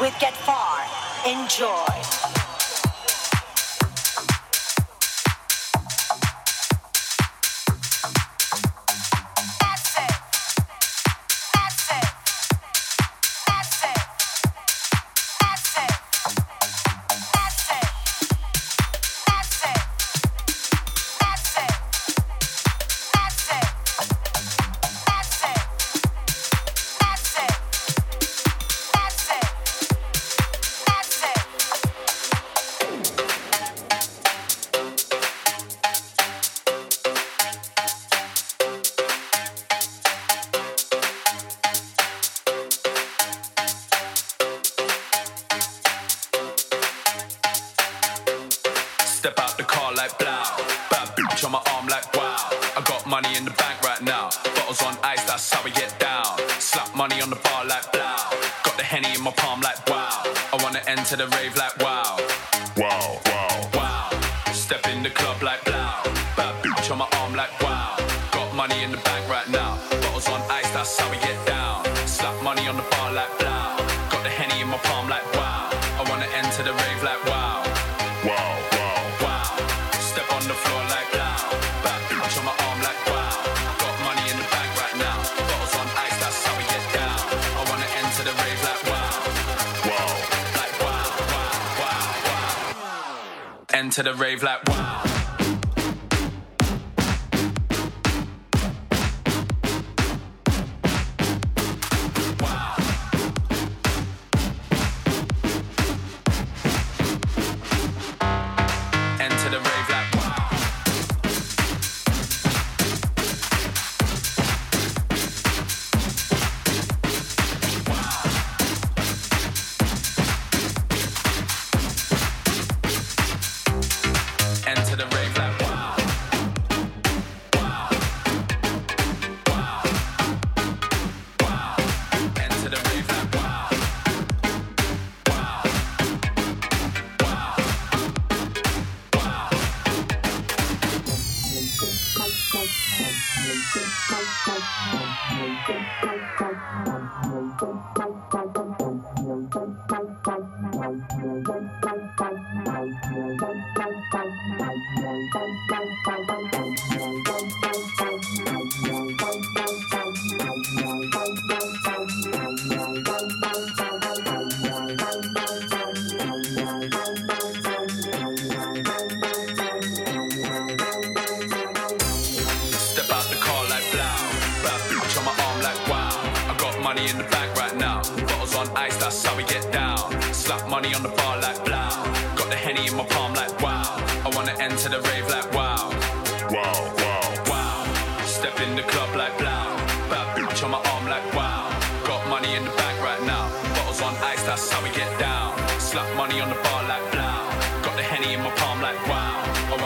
with Get Far. Enjoy. Enter the rave like wow.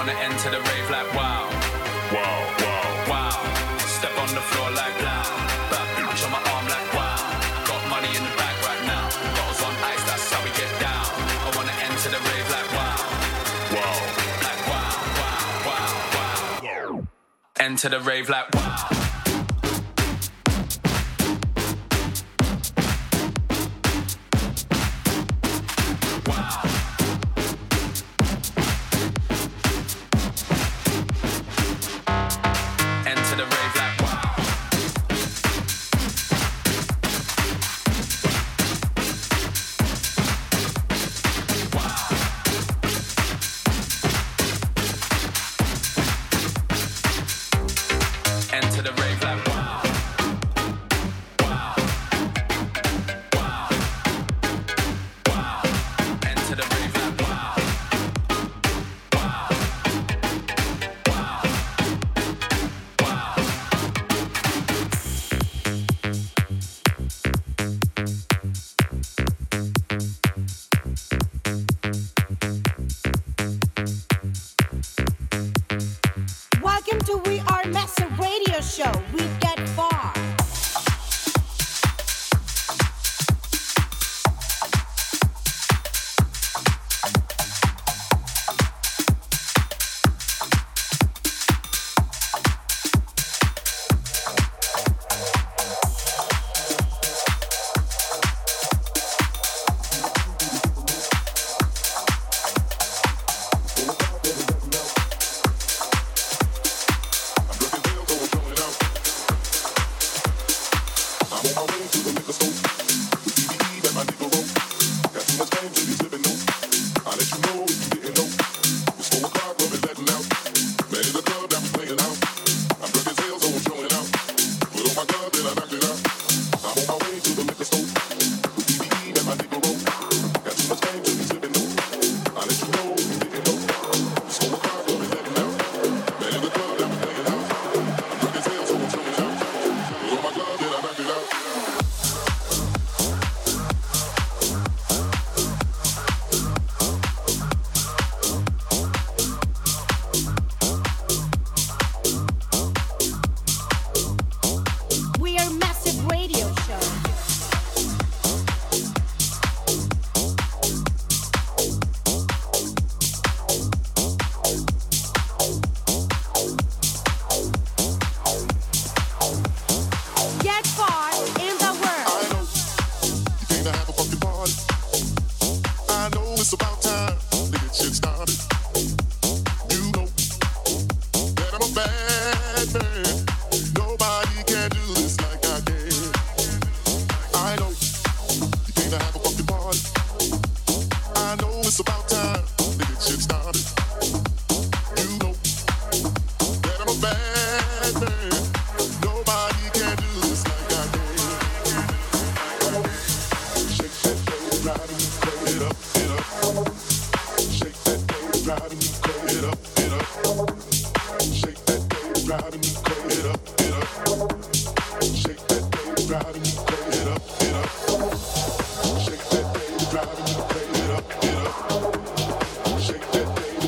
wanna enter the rave like wow. Wow, wow, wow. Step on the floor like wow. On my arm like wow. Got money in the bag right now. Bottles on ice, that's how we get down. I wanna enter the rave like wow. Wow. Like wow, wow, wow, wow. Enter the rave like wow.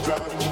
drive.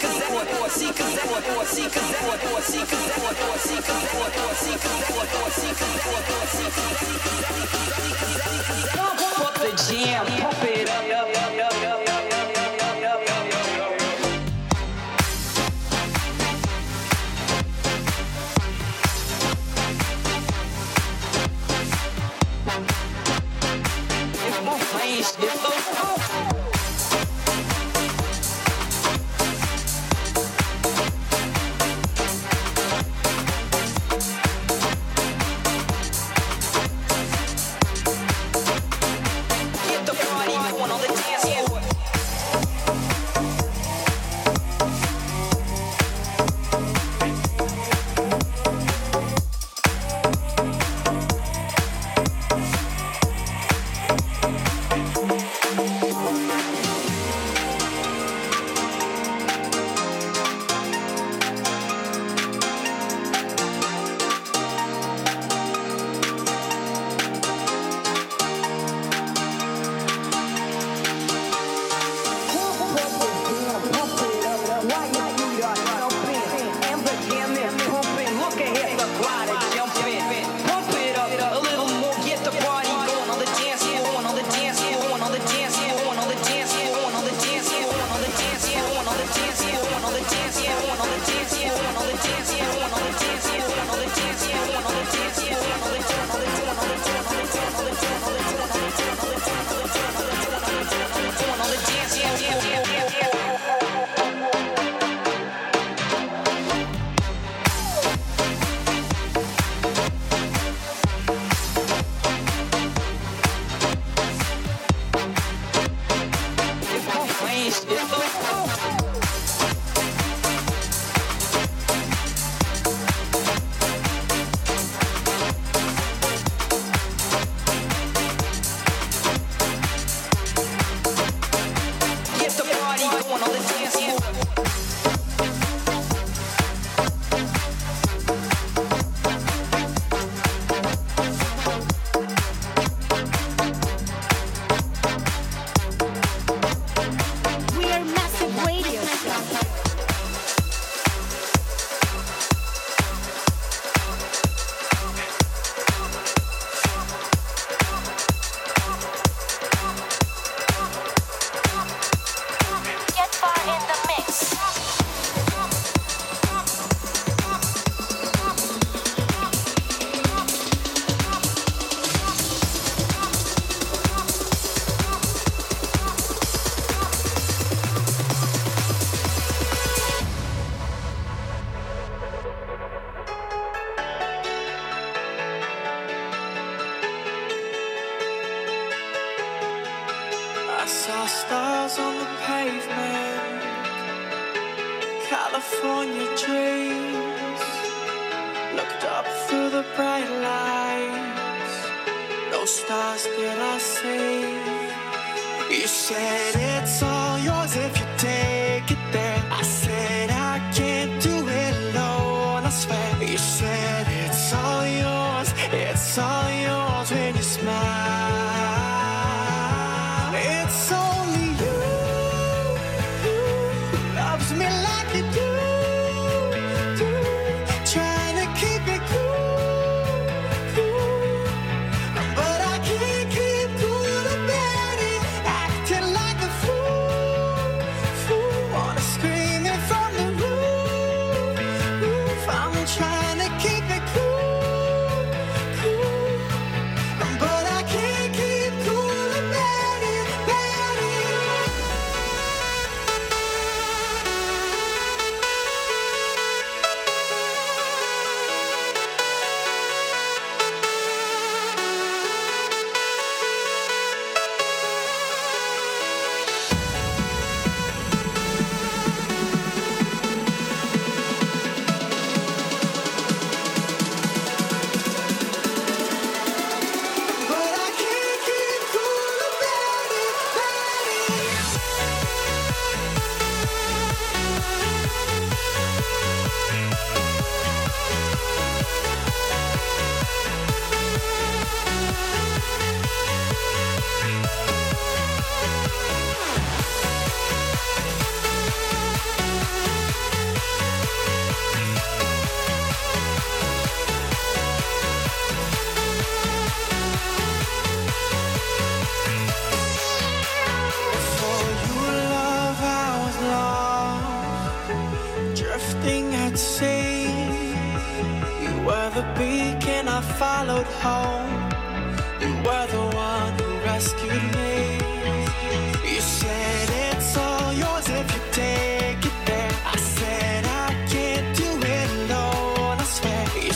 cause that, see a that, see cause that, see cause.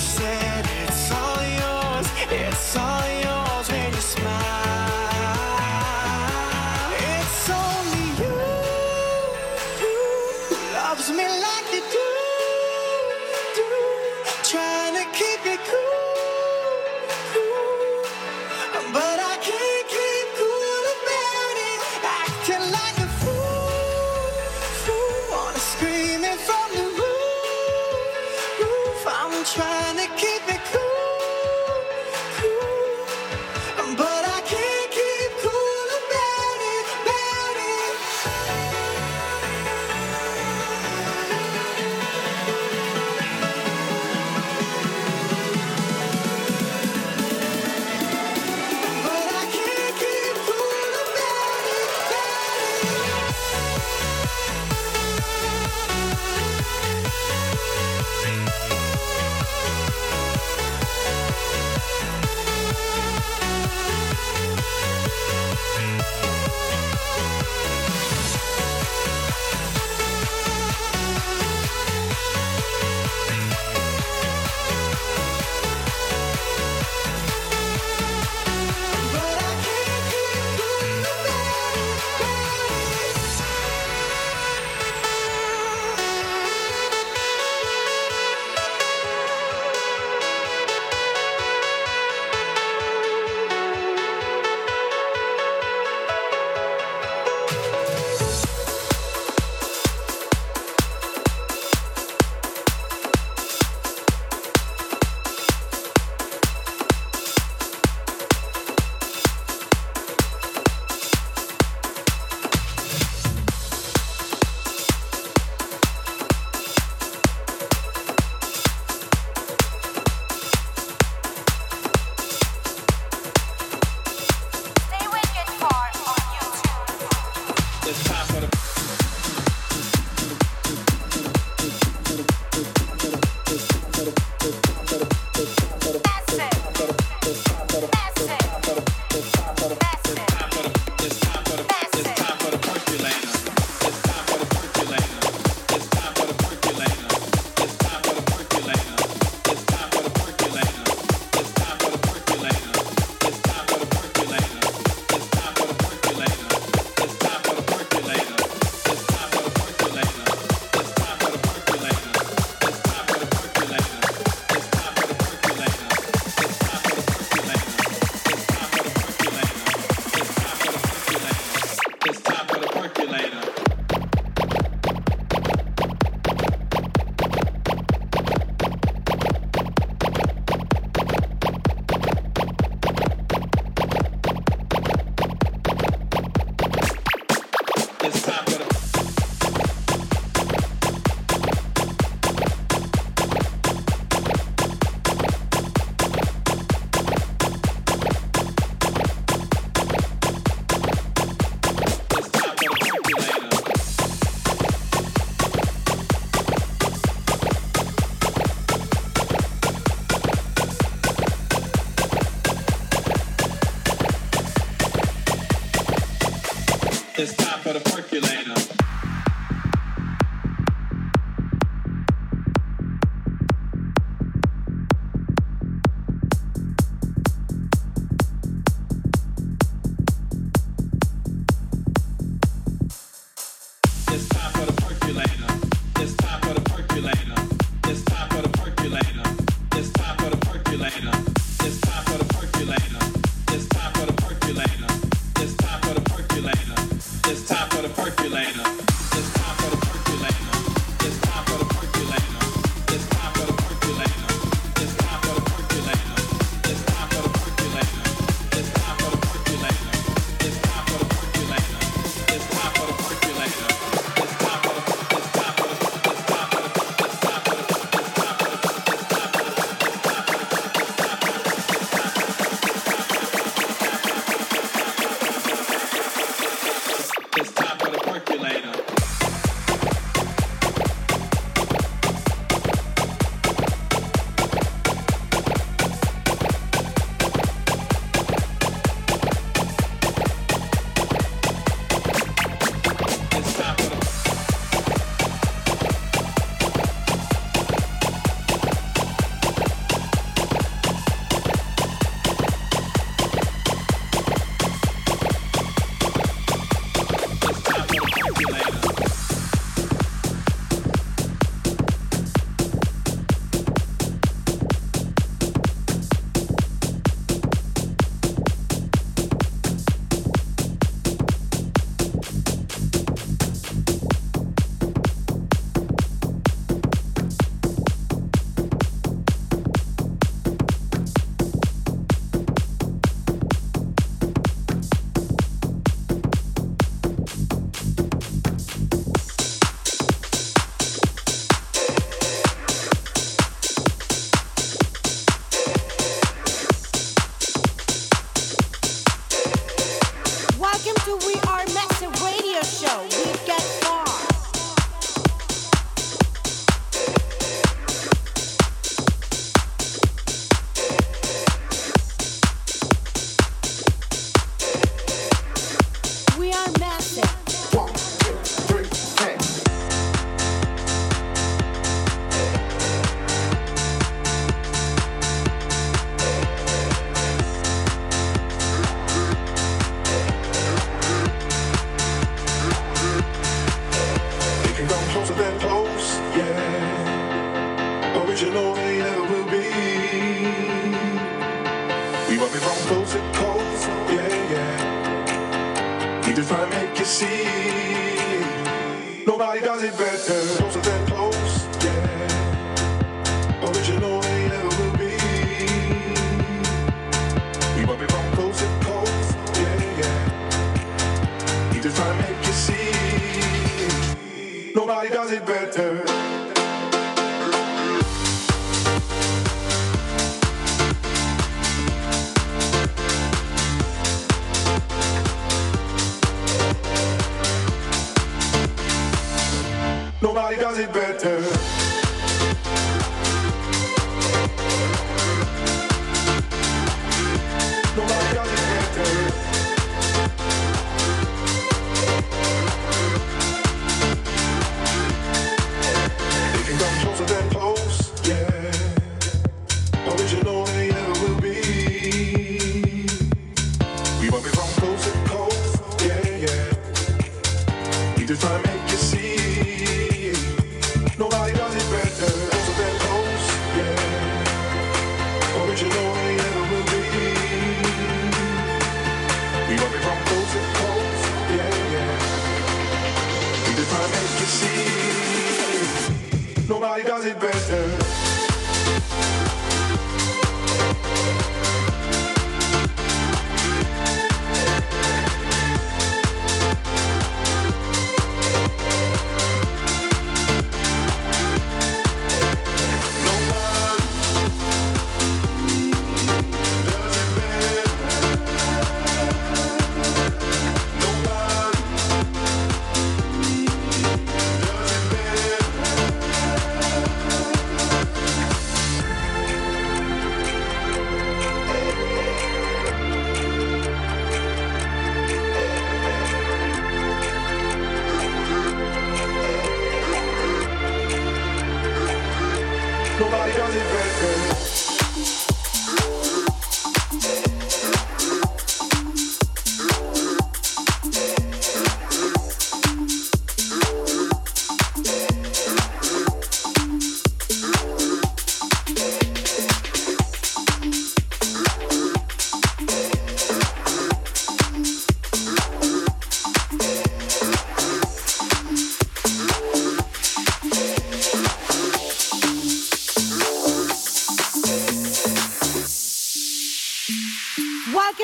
Said it's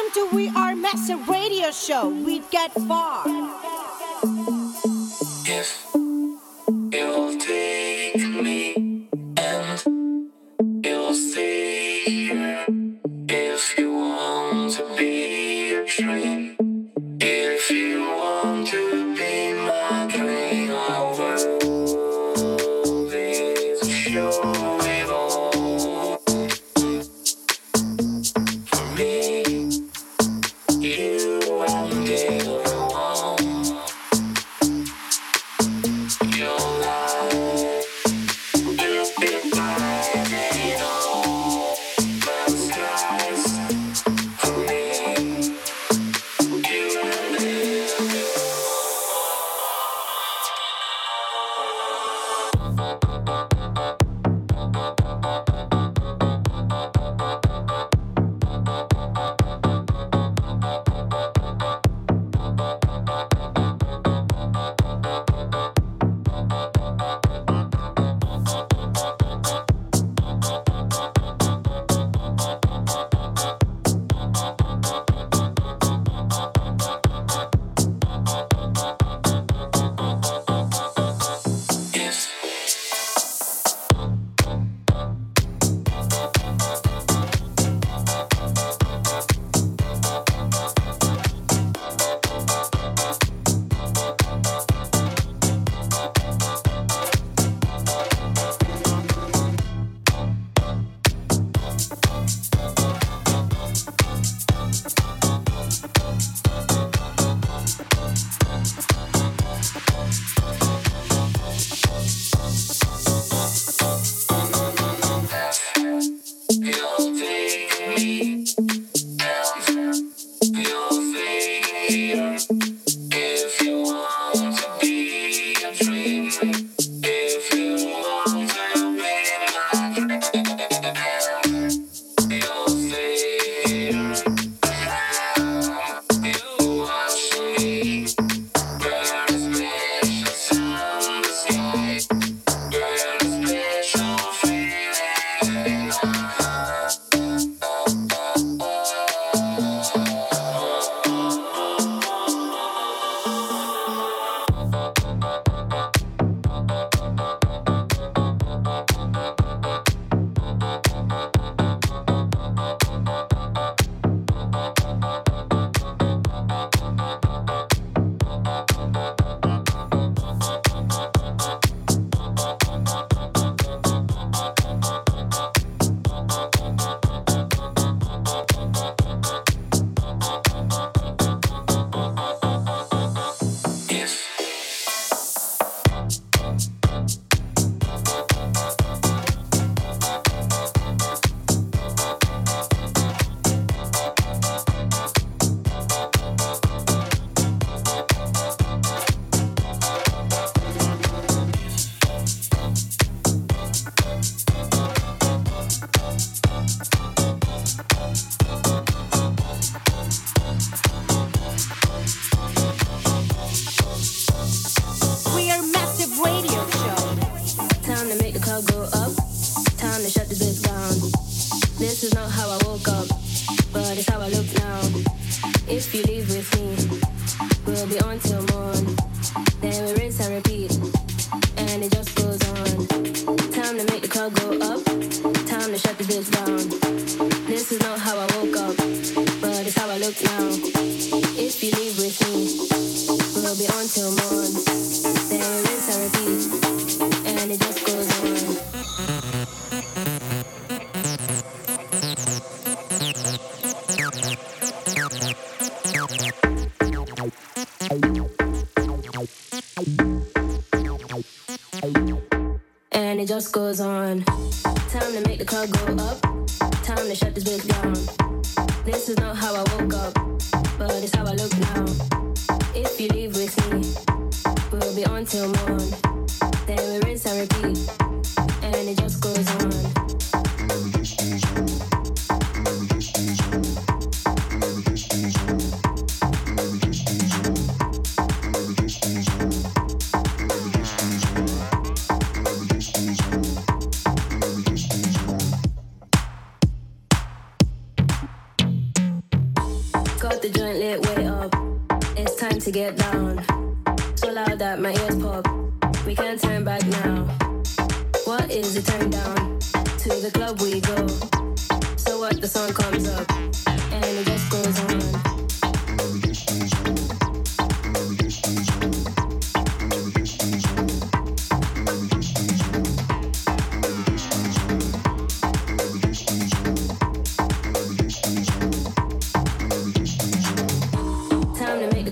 Welcome to We Are Massive Radio Show. We'd get far. this down. This is not how I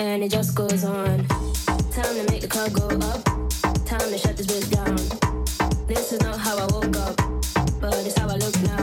and it just goes on. Time to make the club go up. Time to shut this bitch down. This is not how I woke up, but it's how I look now.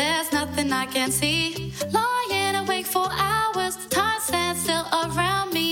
There's nothing I can see. Lying awake for hours. Time stands still around me.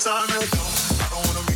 Time and no. I don't wanna